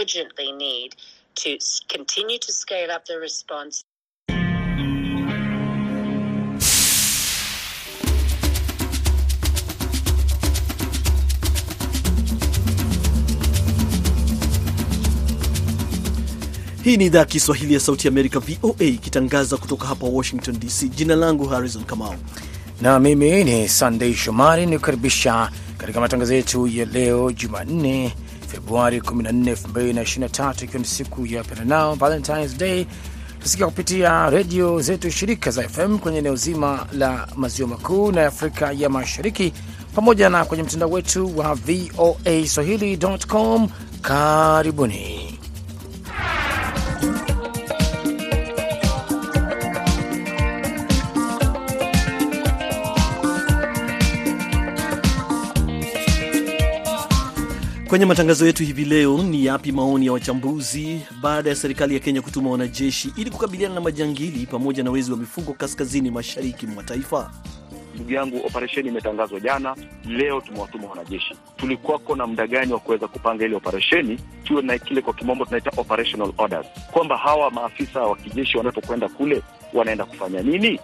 urgently need to continue to scale up the response. Hii ni idhaa ya Kiswahili ya Sauti ya Amerika, VOA, ikitangaza kutoka hapa Washington DC. Jina langu Harrison Kamau na mimi ni Sandei Shomari, ni kukaribisha katika matangazo yetu ya leo Jumanne, Februari 14, 2023, ikiwa ni siku ya Penanao, Valentines Day. Tusikia kupitia redio zetu shirika za FM kwenye eneo zima la maziwa makuu na Afrika ya Mashariki, pamoja na kwenye mtandao wetu wa VOA swahili.com. Karibuni. Kwenye matangazo yetu hivi leo, ni yapi maoni ya wachambuzi baada ya serikali ya Kenya kutuma wanajeshi ili kukabiliana na majangili pamoja na wezi wa mifugo kaskazini mashariki mwa taifa? Ndugu yangu, operesheni imetangazwa jana, leo tumewatuma wanajeshi. Tulikuwako na muda gani wa kuweza kupanga ile operesheni? Tuwe na kile kwa kimombo tunaita operational orders, kwamba hawa maafisa wa kijeshi wanapokwenda kule wanaenda kufanya nini?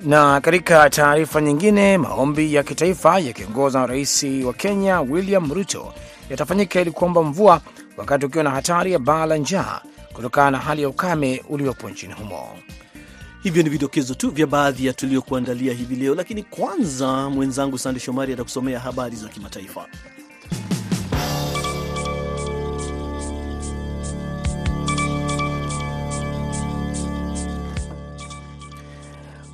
Na katika taarifa nyingine, maombi ya kitaifa yakiongozwa na rais wa Kenya William Ruto yatafanyika ili kuomba mvua wakati ukiwa na hatari ya baa la njaa kutokana na hali ya ukame uliopo nchini humo. Hivyo ni vidokezo tu vya baadhi ya tuliokuandalia hivi leo, lakini kwanza mwenzangu Sande Shomari atakusomea habari za kimataifa.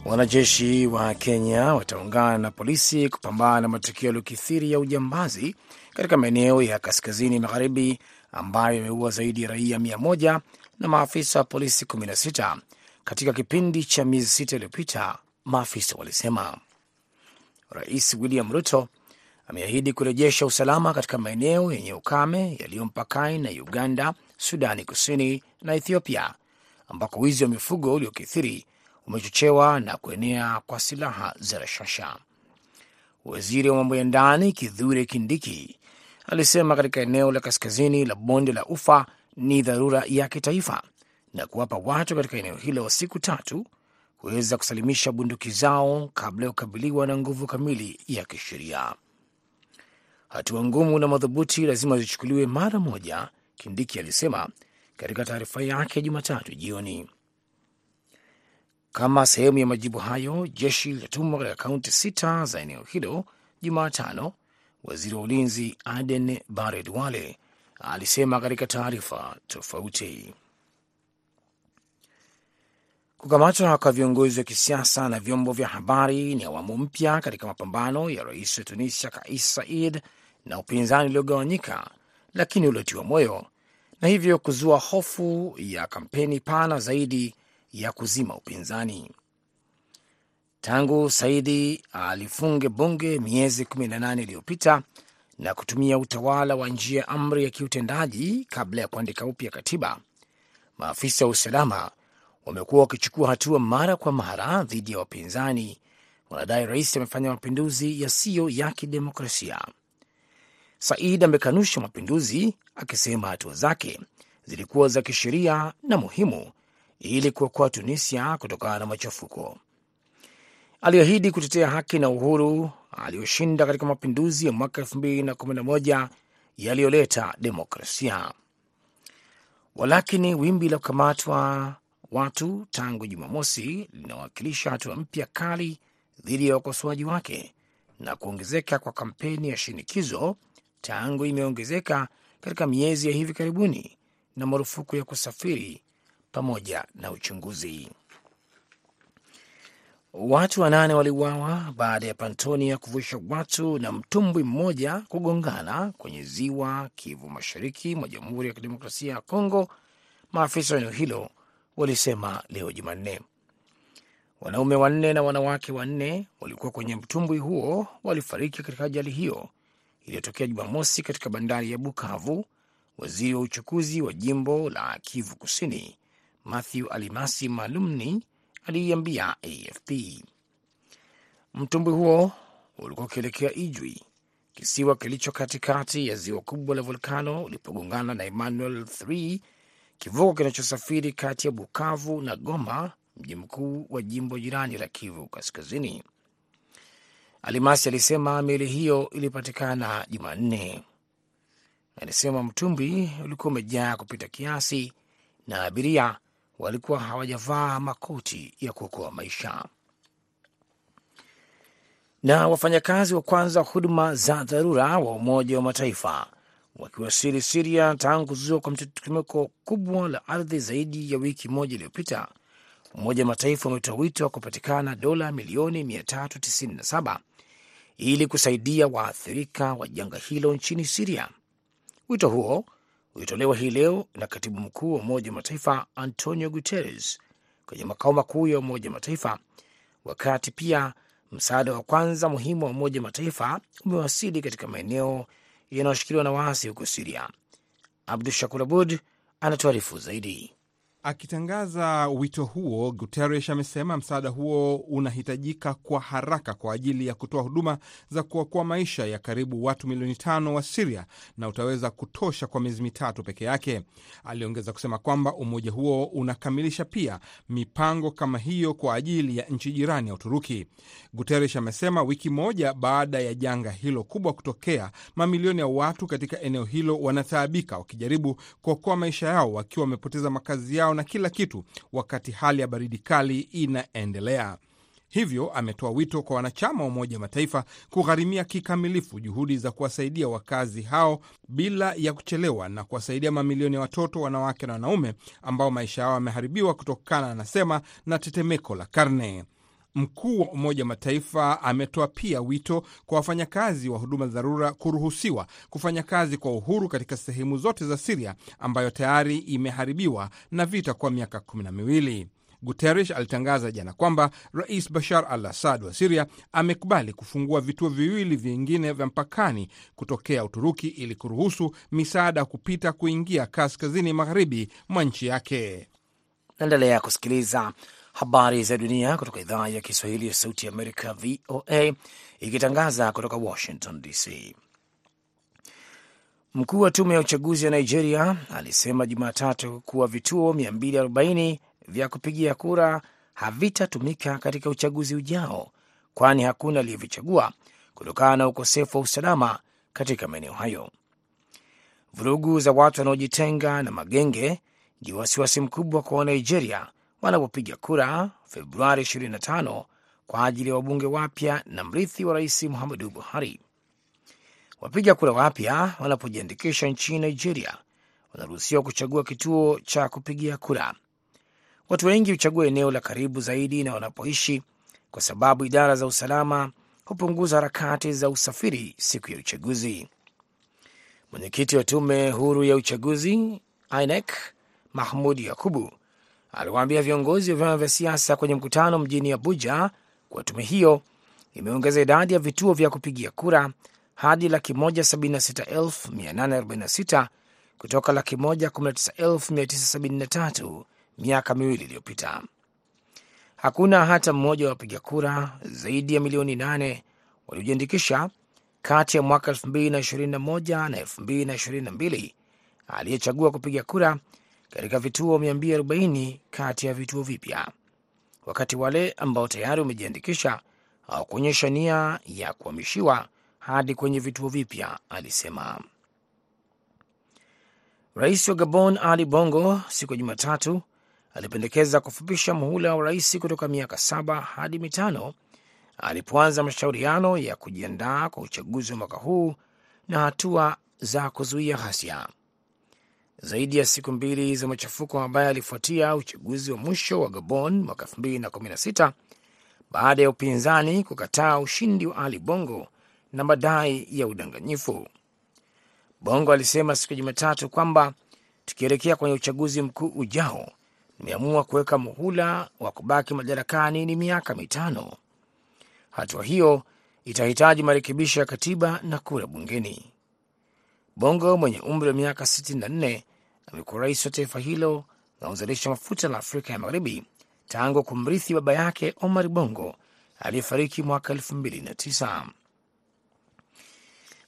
Wanajeshi wa Kenya wataungana na polisi kupambana na matukio yaliyokithiri ya ujambazi katika maeneo ya kaskazini magharibi ambayo yameua zaidi ya raia mia moja na maafisa wa polisi 16 katika kipindi cha miezi sita iliyopita, maafisa walisema. Rais William Ruto ameahidi kurejesha usalama katika maeneo yenye ukame yaliyo mpakani na Uganda, Sudani Kusini na Ethiopia, ambako wizi wa mifugo uliokithiri umechochewa na kuenea kwa silaha za rashasha. Waziri wa mambo ya ndani Kithure Kindiki alisema katika eneo la kaskazini la bonde la Ufa ni dharura ya kitaifa na kuwapa watu katika eneo hilo siku tatu kuweza kusalimisha bunduki zao kabla ya kukabiliwa na nguvu kamili ya kisheria. Hatua ngumu na madhubuti lazima zichukuliwe mara moja, Kindiki alisema katika taarifa yake Jumatatu jioni. Kama sehemu ya majibu hayo, jeshi litatumwa katika kaunti sita za eneo hilo Jumatano, waziri wa ulinzi Aden Baredwale alisema katika taarifa tofauti. Kukamatwa kwa viongozi wa kisiasa na vyombo vya habari ni awamu mpya katika mapambano ya rais wa Tunisia Kais Saied na upinzani uliogawanyika lakini uliotiwa moyo na hivyo kuzua hofu ya kampeni pana zaidi ya kuzima upinzani. Tangu Saidi alifunge bunge miezi 18 iliyopita na kutumia utawala wa njia ya amri ya kiutendaji kabla ya kuandika upya katiba, maafisa wa usalama wamekuwa wakichukua hatua mara kwa mara dhidi ya wapinzani. Wanadai rais amefanya mapinduzi yasiyo ya kidemokrasia. Said amekanusha mapinduzi akisema hatua zake zilikuwa za kisheria na muhimu ili kuokoa Tunisia kutokana na machafuko. Aliahidi kutetea haki na uhuru aliyoshinda katika mapinduzi ya mwaka 2011 yaliyoleta demokrasia. Walakini wimbi la kukamatwa watu tangu Jumamosi linawakilisha hatua mpya kali dhidi ya wakosoaji wake na kuongezeka kwa kampeni ya shinikizo tangu imeongezeka katika miezi ya hivi karibuni na marufuku ya kusafiri pamoja na uchunguzi. Watu wanane waliuawa baada ya pantoni ya kuvusha watu na mtumbwi mmoja kugongana kwenye ziwa Kivu, mashariki mwa Jamhuri ya Kidemokrasia ya Kongo, maafisa wa eneo hilo walisema leo Jumanne. Wanaume wanne na wanawake wanne walikuwa kwenye mtumbwi huo walifariki katika ajali hiyo iliyotokea Jumamosi katika bandari ya Bukavu. Waziri wa uchukuzi wa jimbo la Kivu Kusini Matthew Alimasi Malumni aliiambia AFP mtumbwi huo ulikuwa ukielekea Ijwi, kisiwa kilicho katikati ya ziwa kubwa la volkano ulipogongana na Emmanuel 3 kivuko kinachosafiri kati ya Bukavu na Goma, mji mkuu wa jimbo jirani la Kivu Kaskazini. Alimasi alisema meli hiyo ilipatikana Jumanne. Alisema mtumbwi ulikuwa umejaa kupita kiasi na abiria walikuwa hawajavaa makoti ya kuokoa maisha. Na wafanyakazi wa kwanza wa huduma za dharura wa Umoja wa Mataifa wakiwasili Siria tangu kuzuiwa kwa mtetemeko kubwa la ardhi zaidi ya wiki moja iliyopita, Umoja wa Mataifa umetoa wito wa kupatikana dola milioni 397 ili kusaidia waathirika wa janga hilo nchini Siria. Wito huo ulitolewa hii leo na katibu mkuu wa Umoja wa Mataifa Antonio Guterres kwenye makao makuu ya Umoja wa Mataifa, wakati pia msaada wa kwanza muhimu wa Umoja wa Mataifa umewasili katika maeneo yanayoshikiliwa na waasi huko Siria. Abdu Shakur Abud anatuarifu zaidi. Akitangaza wito huo, Guterres amesema msaada huo unahitajika kwa haraka kwa ajili ya kutoa huduma za kuokoa maisha ya karibu watu milioni tano wa Siria na utaweza kutosha kwa miezi mitatu peke yake. Aliongeza kusema kwamba umoja huo unakamilisha pia mipango kama hiyo kwa ajili ya nchi jirani ya Uturuki. Guterres amesema wiki moja baada ya janga hilo kubwa kutokea, mamilioni ya watu katika eneo hilo wanataabika wakijaribu kuokoa maisha yao wakiwa wamepoteza makazi yao na kila kitu, wakati hali ya baridi kali inaendelea. Hivyo ametoa wito kwa wanachama wa Umoja wa Mataifa kugharimia kikamilifu juhudi za kuwasaidia wakazi hao bila ya kuchelewa na kuwasaidia mamilioni ya watoto, wanawake na wanaume ambao maisha yao yameharibiwa kutokana, anasema, na tetemeko la karne. Mkuu wa Umoja wa Mataifa ametoa pia wito kwa wafanyakazi wa huduma dharura kuruhusiwa kufanya kazi kwa uhuru katika sehemu zote za Siria ambayo tayari imeharibiwa na vita kwa miaka kumi na miwili. Guterres alitangaza jana kwamba Rais Bashar al Assad wa Siria amekubali kufungua vituo viwili vingine vya mpakani kutokea Uturuki ili kuruhusu misaada kupita kuingia kaskazini magharibi mwa nchi yake. Naendelea kusikiliza habari za dunia kutoka idhaa ya Kiswahili ya Sauti ya Amerika, VOA, ikitangaza kutoka Washington DC. Mkuu wa tume ya uchaguzi ya Nigeria alisema Jumatatu kuwa vituo 240 vya kupigia kura havitatumika katika uchaguzi ujao, kwani hakuna aliyevichagua kutokana na ukosefu wa usalama katika maeneo hayo. Vurugu za watu wanaojitenga na magenge ndio wasiwasi mkubwa kwa Wanigeria wanapopiga kura Februari 25 kwa ajili ya wabunge wapya na mrithi wa rais Muhammadu Buhari. Wapiga kura wapya wanapojiandikisha nchini Nigeria wanaruhusiwa kuchagua kituo cha kupigia kura. Watu wengi huchagua eneo la karibu zaidi na wanapoishi, kwa sababu idara za usalama hupunguza harakati za usafiri siku ya uchaguzi. Mwenyekiti wa tume huru ya uchaguzi INEC Mahmud Yakubu aliwaambia viongozi wa vyama vya siasa kwenye mkutano mjini Abuja kuwa tume hiyo imeongeza idadi ya vituo vya kupigia kura hadi laki moja sabini na sita elfu mia nane arobaini na sita kutoka laki moja kumi na tisa elfu mia tisa sabini na tatu miaka miwili iliyopita. Hakuna hata mmoja wa wapiga kura zaidi ya milioni nane waliojiandikisha kati ya mwaka elfu mbili na ishirini na moja na elfu mbili na ishirini na mbili aliyechagua kupiga kura katika vituo 240 kati ya vituo vipya, wakati wale ambao tayari wamejiandikisha hawakuonyesha nia ya kuhamishiwa hadi kwenye vituo vipya, alisema. Rais wa Gabon Ali Bongo siku ya Jumatatu alipendekeza kufupisha muhula wa rais kutoka miaka saba hadi mitano alipoanza mashauriano ya kujiandaa kwa uchaguzi wa mwaka huu na hatua za kuzuia ghasia. Zaidi ya siku mbili za machafuko ambayo alifuatia uchaguzi wa mwisho wa Gabon mwaka 2016 baada ya upinzani kukataa ushindi wa Ali Bongo na madai ya udanganyifu. Bongo alisema siku ya Jumatatu kwamba tukielekea kwenye uchaguzi mkuu ujao, nimeamua kuweka muhula wa kubaki madarakani ni miaka mitano. Hatua hiyo itahitaji marekebisho ya katiba na kura bungeni. Bongo mwenye umri wa miaka 64 amekuwa rais wa taifa hilo linalozalisha mafuta la Afrika ya Magharibi tangu kumrithi baba yake Omar Bongo aliyefariki mwaka 2009.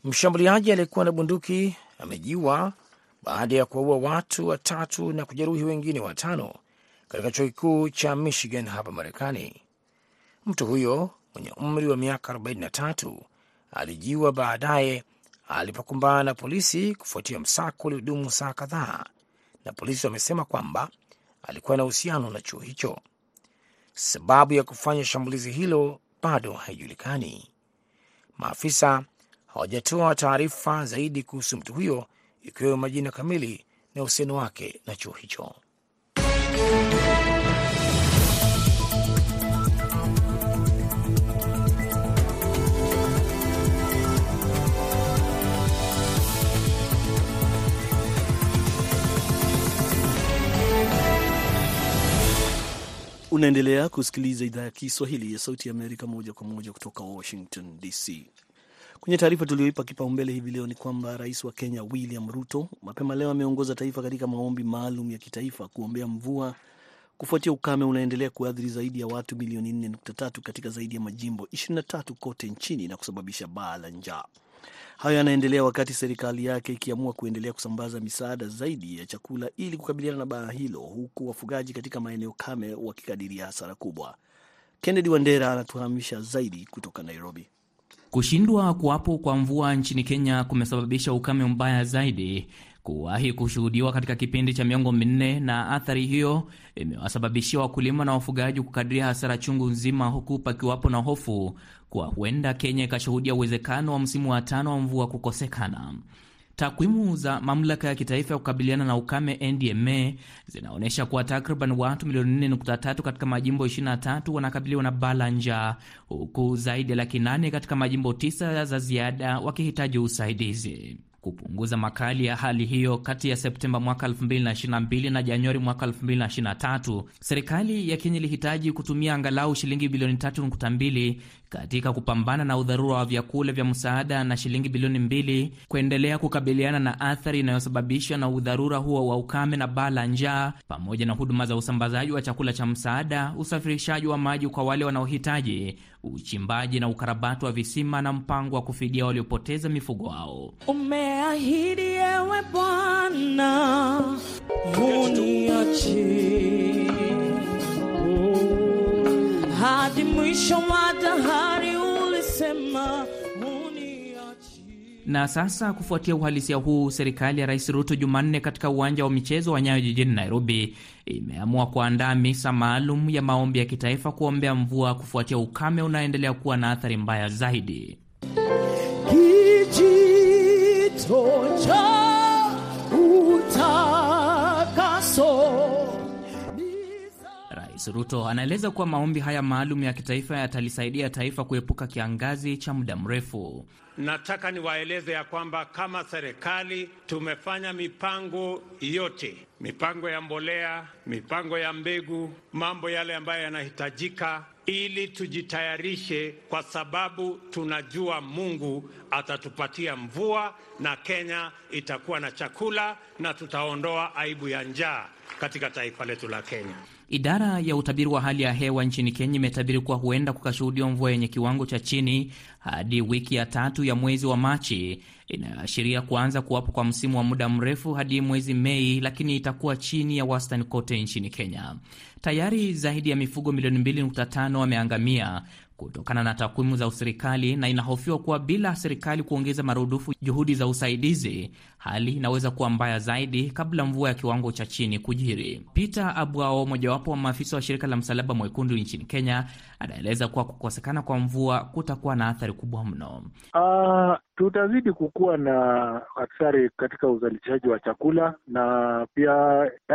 Mshambuliaji aliyekuwa na bunduki amejiua baada ya kuwaua watu watatu na kujeruhi wengine watano katika chuo kikuu cha Michigan hapa Marekani. Mtu huyo mwenye umri wa miaka 43 alijiua baadaye alipokumbana na polisi kufuatia msako uliodumu saa kadhaa, na polisi wamesema kwamba alikuwa na uhusiano na chuo hicho. Sababu ya kufanya shambulizi hilo bado haijulikani. Maafisa hawajatoa taarifa zaidi kuhusu mtu huyo, ikiwemo majina kamili na uhusiano wake na chuo hicho. Unaendelea kusikiliza idhaa ya Kiswahili ya Sauti ya Amerika moja kwa moja kutoka Washington DC. Kwenye taarifa tulioipa kipaumbele hivi leo ni kwamba rais wa Kenya William Ruto mapema leo ameongoza taifa katika maombi maalum ya kitaifa kuombea mvua kufuatia ukame unaendelea kuathiri zaidi ya watu milioni 4.3 katika zaidi ya majimbo 23 kote nchini na kusababisha baa la njaa. Hayo yanaendelea wakati serikali yake ikiamua kuendelea kusambaza misaada zaidi ya chakula ili kukabiliana na baa hilo, huku wafugaji katika maeneo kame wakikadiria hasara kubwa. Kennedy Wandera anatuhamisha zaidi kutoka Nairobi. Kushindwa kuwapo kwa mvua nchini Kenya kumesababisha ukame mbaya zaidi kuwahi kushuhudiwa katika kipindi cha miongo minne, na athari hiyo imewasababishia wakulima na wafugaji kukadiria hasara chungu nzima, huku pakiwapo na hofu kuwa huenda Kenya ikashuhudia uwezekano wa msimu wa tano wa mvua kukosekana. Takwimu za mamlaka ya kitaifa ya kukabiliana na ukame NDMA zinaonyesha kuwa takriban watu milioni 4.3 katika majimbo 23 wanakabiliwa na bala njaa, huku zaidi ya laki nane katika majimbo tisa za ziada wakihitaji usaidizi. Kupunguza makali ya hali hiyo kati ya Septemba mwaka 2022 na Januari mwaka 2023, serikali ya Kenya ilihitaji kutumia angalau shilingi bilioni 3.2 katika kupambana na udharura wa vyakula vya msaada na shilingi bilioni mbili kuendelea kukabiliana na athari inayosababishwa na udharura huo wa ukame na baa la njaa, pamoja na huduma za usambazaji wa chakula cha msaada, usafirishaji wa maji kwa wale wanaohitaji, uchimbaji na ukarabati wa visima na mpango wa kufidia waliopoteza mifugo wao. Umeahidi ewe Bwana, uniache hadi mwisho wa dahari, ulisema. Na sasa kufuatia uhalisia huu, serikali ya Rais Ruto Jumanne katika uwanja wa michezo wa Nyayo jijini Nairobi imeamua kuandaa misa maalum ya maombi ya kitaifa kuombea mvua kufuatia ukame unaoendelea kuwa na athari mbaya zaidi. Kijito Rais Ruto anaeleza kuwa maombi haya maalum ya kitaifa yatalisaidia taifa kuepuka kiangazi cha muda mrefu. Nataka niwaeleze ya kwamba kama serikali tumefanya mipango yote, mipango ya mbolea, mipango ya mbegu, mambo yale ambayo yanahitajika ili tujitayarishe, kwa sababu tunajua Mungu atatupatia mvua na Kenya itakuwa na chakula na tutaondoa aibu ya njaa katika taifa letu la Kenya. Idara ya utabiri wa hali ya hewa nchini Kenya imetabiri kuwa huenda kukashuhudiwa mvua yenye kiwango cha chini hadi wiki ya tatu ya mwezi wa Machi, inayoashiria kuanza kuwapo kwa msimu wa muda mrefu hadi mwezi Mei, lakini itakuwa chini ya wastani kote nchini Kenya. Tayari zaidi ya mifugo milioni 2.5 wameangamia kutokana na takwimu za serikali na inahofiwa kuwa bila serikali kuongeza marudufu juhudi za usaidizi, hali inaweza kuwa mbaya zaidi kabla mvua ya kiwango cha chini kujiri. Peter Abwao, mojawapo wa maafisa wa shirika la Msalaba Mwekundu nchini Kenya, anaeleza kuwa kukosekana kwa mvua kutakuwa na athari kubwa mno. Uh, tutazidi kukuwa na athari katika uzalishaji wa chakula na pia,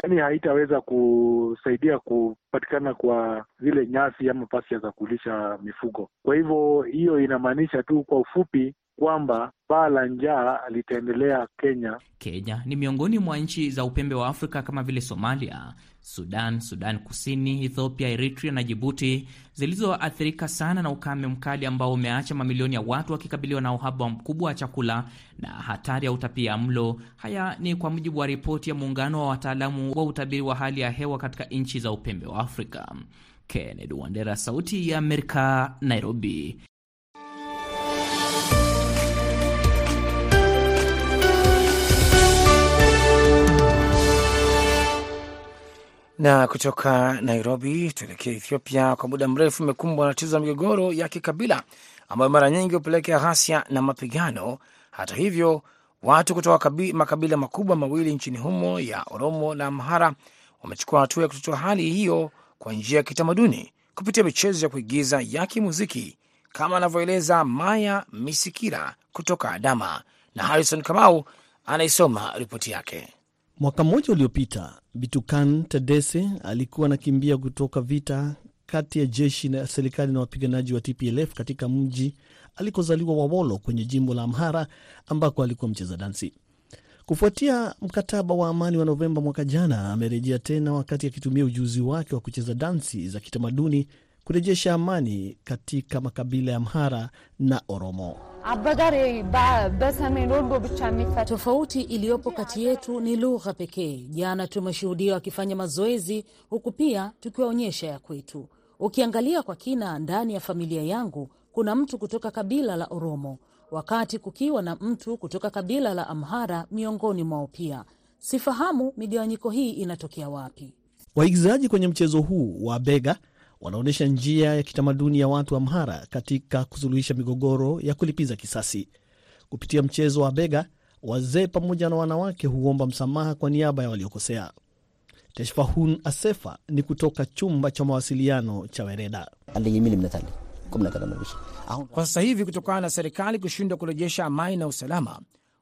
yani haitaweza kusaidia kupatikana kwa zile nyasi ama pasia za kulisha mifugo. Kwa hivyo hiyo inamaanisha tu kwa ufupi kwamba baa la njaa litaendelea Kenya. Kenya ni miongoni mwa nchi za upembe wa Afrika kama vile Somalia, Sudan, Sudan Kusini, Ethiopia, Eritrea na Jibuti zilizoathirika sana na ukame mkali ambao umeacha mamilioni ya watu wakikabiliwa na uhaba mkubwa wa chakula na hatari ya utapia mlo. Haya ni kwa mujibu wa ripoti ya muungano wa wataalamu wa utabiri wa hali ya hewa katika nchi za upembe wa Afrika. Kennedy Wandera, Sauti ya Amerika, Nairobi. Na kutoka Nairobi tuelekea Ethiopia. Kwa muda mrefu imekumbwa na tatizo la migogoro ya kikabila ambayo mara nyingi hupelekea ghasia na mapigano. Hata hivyo, watu kutoka makabila makubwa mawili nchini humo ya Oromo na Amhara wamechukua hatua ya kutotoa hali hiyo kwa njia ya kitamaduni kupitia michezo ya kuigiza ya kimuziki, kama anavyoeleza Maya Misikira kutoka Adama, na Harrison Kamau anaisoma ripoti yake. Mwaka mmoja uliopita Bitukan tadese alikuwa anakimbia kutoka vita kati ya jeshi na serikali na wapiganaji wa TPLF katika mji alikozaliwa Wawolo kwenye jimbo la Amhara ambako alikuwa mcheza dansi. Kufuatia mkataba wa amani wa Novemba mwaka jana, amerejea tena wakati akitumia ujuzi wake wa kucheza dansi za kitamaduni kurejesha amani katika makabila ya Amhara na Oromo. Tofauti iliyopo kati yetu ni lugha pekee. Jana tumeshuhudia wakifanya mazoezi, huku pia tukiwaonyesha ya kwetu. Ukiangalia kwa kina, ndani ya familia yangu kuna mtu kutoka kabila la Oromo, wakati kukiwa na mtu kutoka kabila la Amhara miongoni mwao pia. Sifahamu migawanyiko hii inatokea wapi. Waigizaji kwenye mchezo huu wa bega wanaonyesha njia ya kitamaduni ya watu wa Amhara katika kusuluhisha migogoro ya kulipiza kisasi. Kupitia mchezo wa bega, wazee pamoja na wanawake huomba msamaha kwa niaba ya waliokosea. Teshfahun Asefa ni kutoka chumba cha mawasiliano cha Wereda. Kwa sasa hivi, kutokana na serikali kushindwa kurejesha amani na usalama,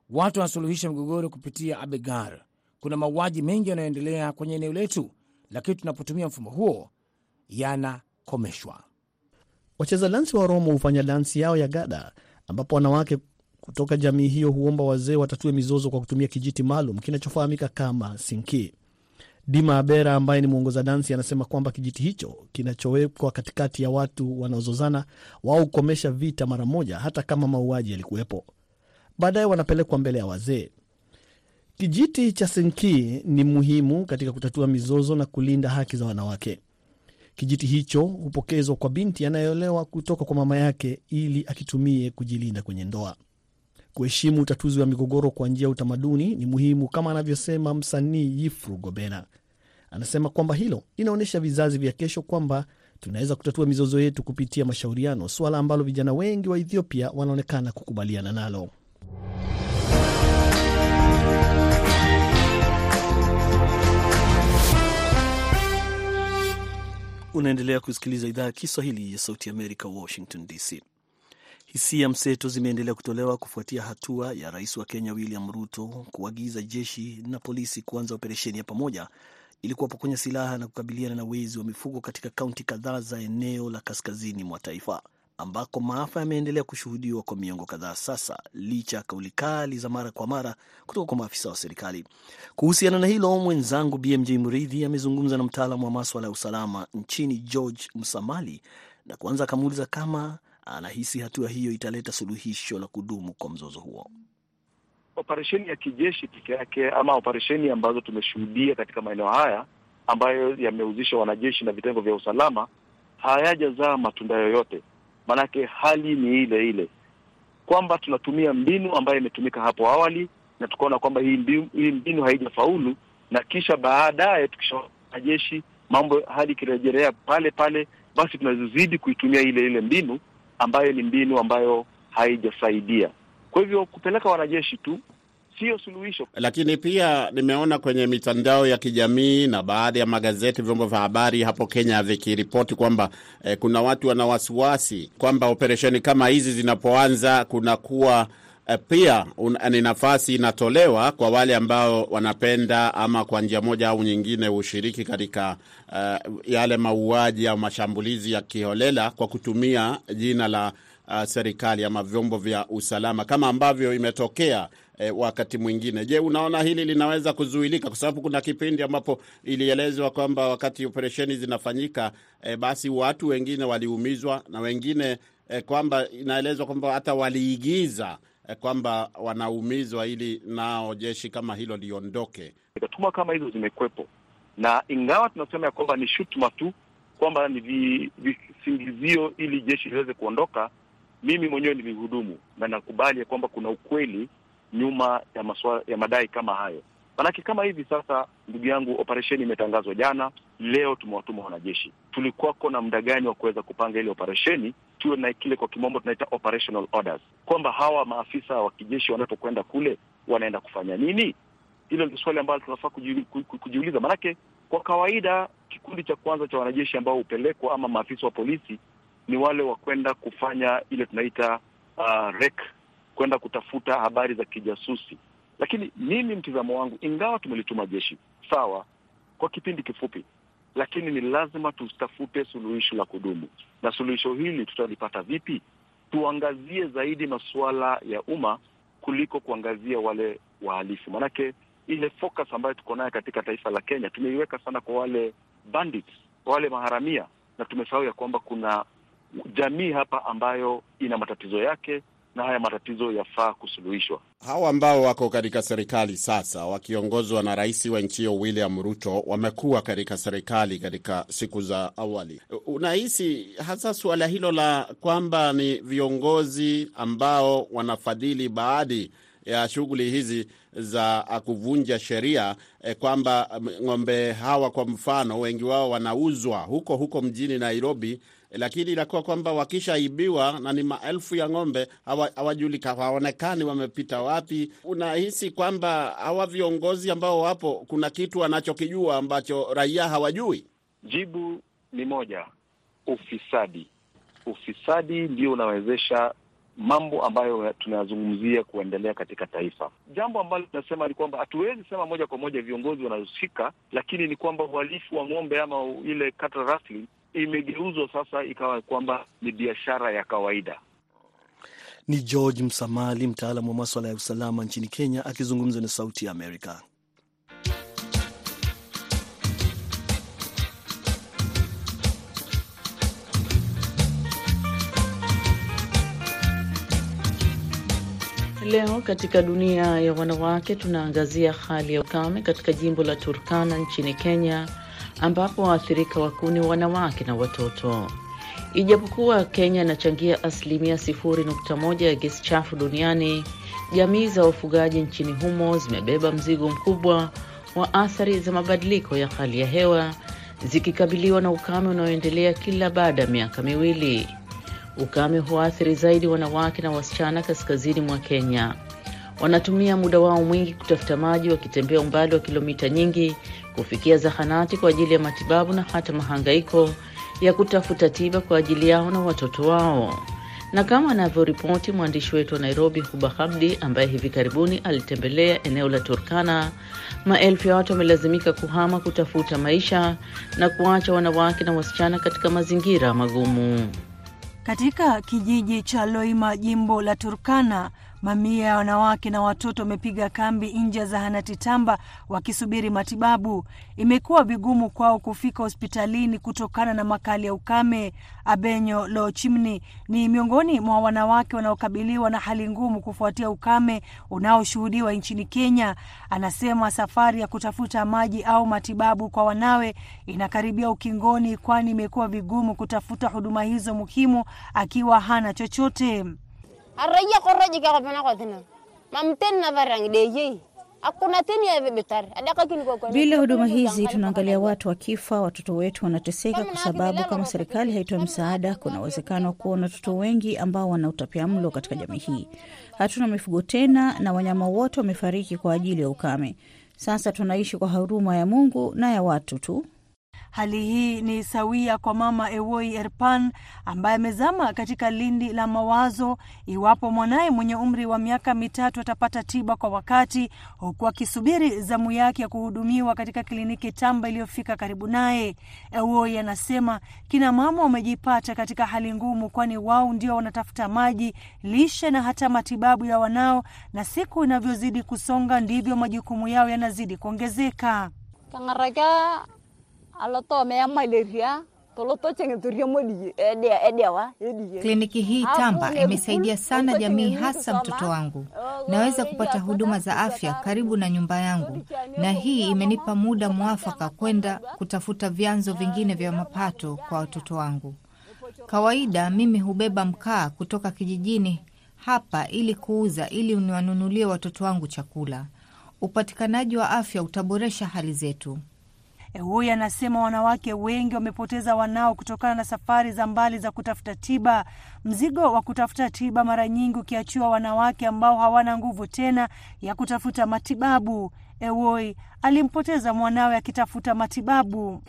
watu wanasuluhisha migogoro kupitia abegar. Kuna mauaji mengi yanayoendelea kwenye eneo letu, lakini tunapotumia mfumo huo yanakomeshwa. Wacheza lansi wa Roma hufanya dansi yao ya gada, ambapo wanawake kutoka jamii hiyo huomba wazee watatue mizozo kwa kutumia kijiti maalum kinachofahamika kama sinki. Dima Abera ambaye ni mwongoza dansi anasema kwamba kijiti hicho kinachowekwa katikati ya watu wanaozozana wao hukomesha vita mara moja, hata kama mauaji yalikuwepo. Baadaye wanapelekwa mbele ya wazee. Kijiti cha senki ni muhimu katika kutatua mizozo na kulinda haki za wanawake. Kijiti hicho hupokezwa kwa binti anayeolewa kutoka kwa mama yake ili akitumie kujilinda kwenye ndoa. Kuheshimu utatuzi wa migogoro kwa njia ya utamaduni ni muhimu, kama anavyosema msanii Yifru Gobena. Anasema kwamba hilo linaonyesha vizazi vya kesho kwamba tunaweza kutatua mizozo yetu kupitia mashauriano, suala ambalo vijana wengi wa Ethiopia wanaonekana kukubaliana nalo. Unaendelea kusikiliza idhaa ya Kiswahili ya Sauti Amerika, Washington DC. Hisia mseto zimeendelea kutolewa kufuatia hatua ya rais wa Kenya William Ruto kuagiza jeshi na polisi kuanza operesheni ya pamoja ili kuwapokonya silaha na kukabiliana na wezi wa mifugo katika kaunti kadhaa za eneo la kaskazini mwa taifa ambako maafa yameendelea kushuhudiwa kwa miongo kadhaa sasa, licha ya kauli kali za mara kwa mara kutoka kwa maafisa wa serikali. Kuhusiana na hilo, mwenzangu BMJ Mridhi amezungumza na mtaalamu wa maswala ya usalama nchini George Msamali, na kwanza akamuuliza kama anahisi hatua hiyo italeta suluhisho la kudumu kwa mzozo huo. Operesheni ya kijeshi peke yake ama operesheni ambazo tumeshuhudia katika maeneo haya ambayo yamehusisha wanajeshi na vitengo vya usalama hayajazaa matunda yoyote. Maanake hali ni ile ile, kwamba tunatumia mbinu ambayo imetumika hapo awali na tukaona kwamba hii mbinu, mbinu haijafaulu, na kisha baadaye tukishaona wanajeshi mambo hali ikirejelea pale pale, basi tunazidi kuitumia ile ile mbinu ambayo ni mbinu ambayo haijasaidia. Kwa hivyo kupeleka wanajeshi tu sio suluhisho. Lakini pia nimeona kwenye mitandao ya kijamii na baadhi ya magazeti, vyombo vya habari hapo Kenya vikiripoti kwamba eh, kuna watu wana wasiwasi kwamba operesheni kama hizi zinapoanza kunakuwa eh, pia ni nafasi inatolewa kwa wale ambao wanapenda ama kwa njia moja au nyingine ushiriki katika uh, yale mauaji au mashambulizi ya kiholela kwa kutumia jina la uh, serikali ama vyombo vya usalama kama ambavyo imetokea eh, wakati mwingine. Je, unaona hili linaweza kuzuilika? Kwa sababu kuna kipindi ambapo ilielezwa kwamba wakati operesheni zinafanyika eh, basi watu wengine waliumizwa na wengine eh, kwamba inaelezwa kwamba hata waliigiza eh, kwamba wanaumizwa ili nao jeshi kama hilo liondoke. Tuma kama hizo zimekwepo, na ingawa tunasema ya kwamba ni shutuma tu kwamba ni visingizio ili jeshi liweze kuondoka, mimi mwenyewe nilihudumu na nakubali ya kwamba kuna ukweli nyuma ya maswala, ya madai kama hayo, Maanake kama hivi sasa, ndugu yangu, operesheni imetangazwa jana, leo tumewatuma wanajeshi. Tulikuwako na muda gani wa kuweza kupanga ile operesheni, tuwe na kile kwa kimombo tunaita operational orders, kwamba hawa maafisa wa kijeshi wanapokwenda kule wanaenda kufanya nini? Hilo ni swali ambalo tunafaa kujiu- ku- ku- kujiuliza, maanake kwa kawaida kikundi cha kwanza cha wanajeshi ambao hupelekwa ama maafisa wa polisi ni wale wa kwenda kufanya ile tunaita uh, rek, kwenda kutafuta habari za kijasusi. Lakini mimi mtizamo wangu, ingawa tumelituma jeshi sawa, kwa kipindi kifupi, lakini ni lazima tutafute suluhisho la kudumu, na suluhisho hili tutalipata vipi? Tuangazie zaidi masuala ya umma kuliko kuangazia wale wahalifu, maanake ile focus ambayo tuko nayo katika taifa la Kenya tumeiweka sana kwa wale bandits, wale maharamia, na tumesahau ya kwamba kuna jamii hapa ambayo ina matatizo yake na haya matatizo yafaa kusuluhishwa. Hawa ambao wako katika serikali sasa wakiongozwa na rais wa nchi hiyo William Ruto wamekuwa katika serikali katika siku za awali. Unahisi hasa suala hilo la kwamba ni viongozi ambao wanafadhili baadhi ya shughuli hizi za kuvunja sheria eh, kwamba ng'ombe hawa kwa mfano wengi wao wanauzwa huko huko mjini Nairobi lakini inakuwa kwamba wakishaibiwa na ni maelfu ya ng'ombe hawajulika, hawaonekani wamepita wapi. Unahisi kwamba hawa viongozi ambao wapo kuna kitu wanachokijua ambacho raia hawajui? Jibu ni moja, ufisadi. Ufisadi ndio unawezesha mambo ambayo tunayazungumzia kuendelea katika taifa. Jambo ambalo tunasema ni kwamba hatuwezi sema moja kwa moja viongozi wanahusika, lakini ni kwamba uhalifu wa ng'ombe ama ile cattle rustling imegeuzwa sasa ikawa kwamba ni biashara ya kawaida. Ni George Msamali, mtaalamu wa maswala ya usalama nchini Kenya, akizungumza na Sauti ya Amerika. Leo katika dunia ya wanawake tunaangazia hali ya ukame katika jimbo la Turkana nchini Kenya ambapo waathirika wakuu ni wanawake na watoto. Ijapokuwa Kenya inachangia asilimia 0.1 ya gesi chafu duniani, jamii za wafugaji nchini humo zimebeba mzigo mkubwa wa athari za mabadiliko ya hali ya hewa, zikikabiliwa na ukame unaoendelea kila baada ya miaka miwili. Ukame huathiri zaidi wanawake na wasichana kaskazini mwa Kenya. Wanatumia muda wao mwingi kutafuta maji, wakitembea umbali wa kilomita nyingi kufikia zahanati kwa ajili ya matibabu na hata mahangaiko ya kutafuta tiba kwa ajili yao na watoto wao. Na kama anavyoripoti mwandishi wetu wa Nairobi, Huba Habdi, ambaye hivi karibuni alitembelea eneo la Turkana, maelfu ya watu wamelazimika kuhama kutafuta maisha na kuacha wanawake na wasichana katika mazingira magumu. Katika kijiji cha Loima, jimbo la Turkana, mamia ya wanawake na watoto wamepiga kambi nje ya zahanati Tamba wakisubiri matibabu. Imekuwa vigumu kwao kufika hospitalini kutokana na makali ya ukame. Abenyo Lochimni ni miongoni mwa wanawake wanaokabiliwa na hali ngumu kufuatia ukame unaoshuhudiwa nchini Kenya. Anasema safari ya kutafuta maji au matibabu kwa wanawe inakaribia ukingoni, kwani imekuwa vigumu kutafuta huduma hizo muhimu akiwa hana chochote. Arrayya qorraji ka qopana qotina mamten deyei teni betar. Adaka Bila huduma hizi tunaangalia watu wakifa, watoto wetu wanateseka, kwa sababu kama serikali haitoe msaada, kuna uwezekano wa kuwa na watoto wengi ambao wana utapia mlo katika jamii hii. Hatuna mifugo tena na wanyama wote wamefariki kwa ajili ya ukame. Sasa tunaishi kwa huruma ya Mungu na ya watu tu. Hali hii ni sawia kwa mama Ewoi Erpan ambaye amezama katika lindi la mawazo iwapo mwanaye mwenye umri wa miaka mitatu atapata tiba kwa wakati, huku akisubiri zamu yake ya kuhudumiwa katika kliniki Tamba iliyofika karibu naye. Ewoi anasema kina mama wamejipata katika hali ngumu, kwani wao ndio wanatafuta maji, lishe na hata matibabu ya wanao, na siku inavyozidi kusonga ndivyo majukumu yao yanazidi kuongezeka. Kangaraka aloto meya malaria edie Kliniki hii Tamba imesaidia sana jamii, hasa mtoto wangu. Naweza kupata huduma za afya karibu na nyumba yangu, na hii imenipa muda mwafaka kwenda kutafuta vyanzo vingine vya mapato kwa watoto wangu. Kawaida mimi hubeba mkaa kutoka kijijini hapa ili kuuza, ili niwanunulie watoto wangu chakula. upatikanaji wa afya utaboresha hali zetu. Huyu anasema wanawake wengi wamepoteza wanao kutokana na safari za mbali za kutafuta tiba. Mzigo wa kutafuta tiba mara nyingi ukiachiwa wanawake ambao hawana nguvu tena ya kutafuta matibabu. Ewoi alimpoteza mwanawe akitafuta matibabu.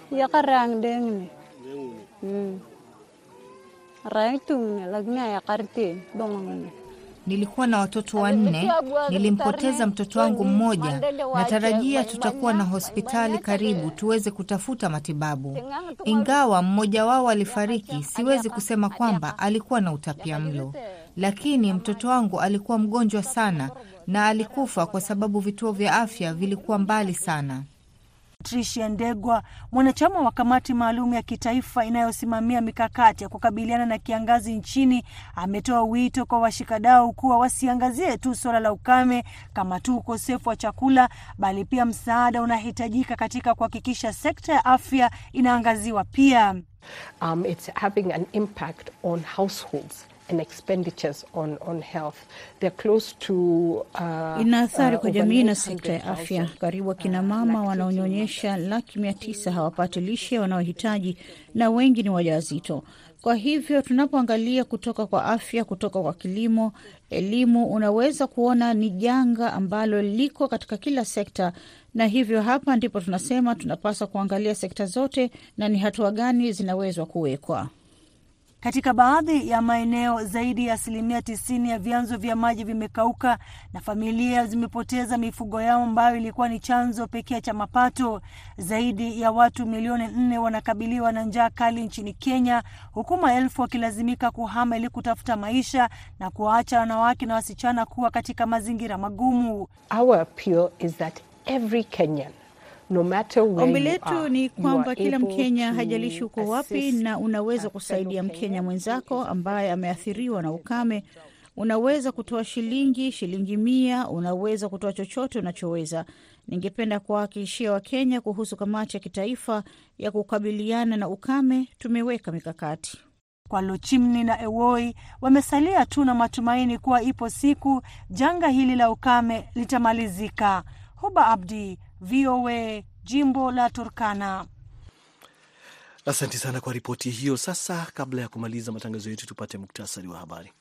Nilikuwa na watoto wanne, nilimpoteza mtoto wangu mmoja. Natarajia tutakuwa na hospitali karibu tuweze kutafuta matibabu. Ingawa mmoja wao alifariki, siwezi kusema kwamba alikuwa na utapia mlo, lakini mtoto wangu alikuwa mgonjwa sana na alikufa kwa sababu vituo vya afya vilikuwa mbali sana. Tricia Ndegwa, mwanachama wa kamati maalum ya kitaifa inayosimamia mikakati ya kukabiliana na kiangazi nchini, ametoa wito kwa washikadau kuwa wasiangazie tu suala la ukame kama tu ukosefu wa chakula, bali pia msaada unahitajika katika kuhakikisha sekta ya afya inaangaziwa pia. Um, it's having an impact on households and expenditures on, on health. They're close to, uh, ina athari uh, kwa jamii na sekta ya afya. Karibu akina mama wanaonyonyesha laki mia tisa hawapati lishe wanaohitaji na wengi ni wajawazito. Kwa hivyo tunapoangalia kutoka kwa afya, kutoka kwa kilimo, elimu, unaweza kuona ni janga ambalo liko katika kila sekta, na hivyo hapa ndipo tunasema tunapaswa kuangalia sekta zote na ni hatua gani zinawezwa kuwekwa. Katika baadhi ya maeneo zaidi ya asilimia tisini ya vyanzo vya maji vimekauka na familia zimepoteza mifugo yao ambayo ilikuwa ni chanzo pekee cha mapato. Zaidi ya watu milioni nne wanakabiliwa na njaa kali nchini Kenya, huku maelfu wakilazimika kuhama ili kutafuta maisha na kuwaacha wanawake na wasichana kuwa katika mazingira magumu. Our appeal is that every Kenyan No Ombi letu ni kwamba kila Mkenya, hajalishi uko wapi, na unaweza kusaidia Mkenya mwenzako ambaye ameathiriwa na ukame. Unaweza kutoa shilingi shilingi mia, unaweza kutoa chochote unachoweza. Ningependa kuwahakikishia Wakenya kuhusu kamati ya kitaifa ya kukabiliana na ukame. Tumeweka mikakati kwa Lochimni na Ewoi wamesalia tu na matumaini kuwa ipo siku janga hili la ukame litamalizika. Huba Abdi, VOA, jimbo la Turkana. Asante sana kwa ripoti hiyo. Sasa, kabla ya kumaliza matangazo yetu, tupate muktasari wa habari.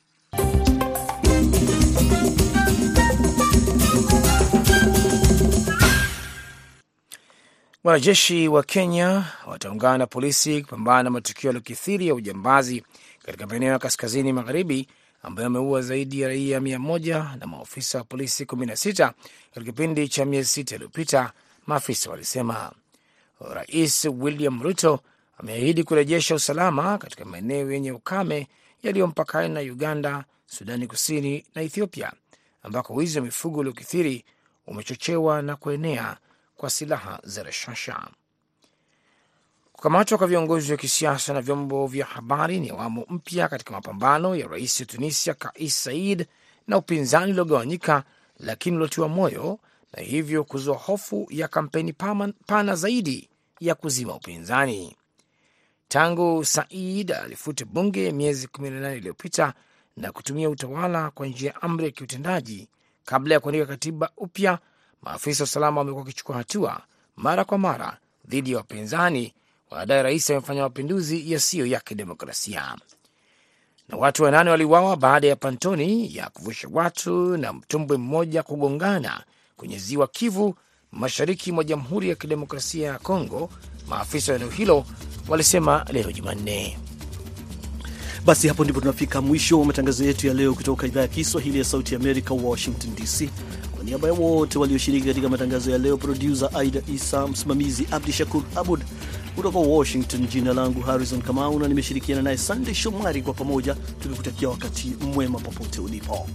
Wanajeshi wa Kenya wataungana na polisi kupambana na matukio yaliyokithiri ya ujambazi katika maeneo ya kaskazini magharibi ambayo ameua zaidi ya raia mia moja na maofisa wa polisi 16 katika kipindi cha miezi sita iliyopita, maafisa walisema. Rais William Ruto ameahidi kurejesha usalama katika maeneo yenye ukame yaliyo mpakani na Uganda, Sudani Kusini na Ethiopia, ambako wizi wa mifugo uliokithiri umechochewa na kuenea kwa silaha za rashasha. Kukamatwa kwa viongozi wa kisiasa na vyombo vya habari ni awamu mpya katika mapambano ya rais wa Tunisia Kais Saied na upinzani uliogawanyika, lakini uliotiwa moyo na hivyo kuzua hofu ya kampeni pana zaidi ya kuzima upinzani. Tangu Said alifute bunge miezi 18 iliyopita na kutumia utawala kwa njia ya amri ya kiutendaji kabla ya kuandika katiba upya, maafisa wa usalama wamekuwa wakichukua hatua mara kwa mara dhidi ya wapinzani wanadai rais amefanya mapinduzi yasiyo ya kidemokrasia. Na watu wanane waliuawa baada ya pantoni ya kuvusha watu na mtumbwi mmoja kugongana kwenye ziwa Kivu, mashariki mwa Jamhuri ya Kidemokrasia ya Kongo, maafisa wa eneo hilo walisema leo Jumanne. Basi hapo ndipo tunafika mwisho wa matangazo yetu ya leo kutoka idhaa ya Kiswahili ya Sauti Amerika, Washington DC. Kwa niaba ya wote walioshiriki katika matangazo ya leo, produsa Aida Isa, msimamizi Abdi Shakur Abud kutoka Washington. Jina langu Harrison Kamau na nimeshirikiana naye Sandey Shomari, kwa pamoja tukikutakia wakati mwema popote ulipo.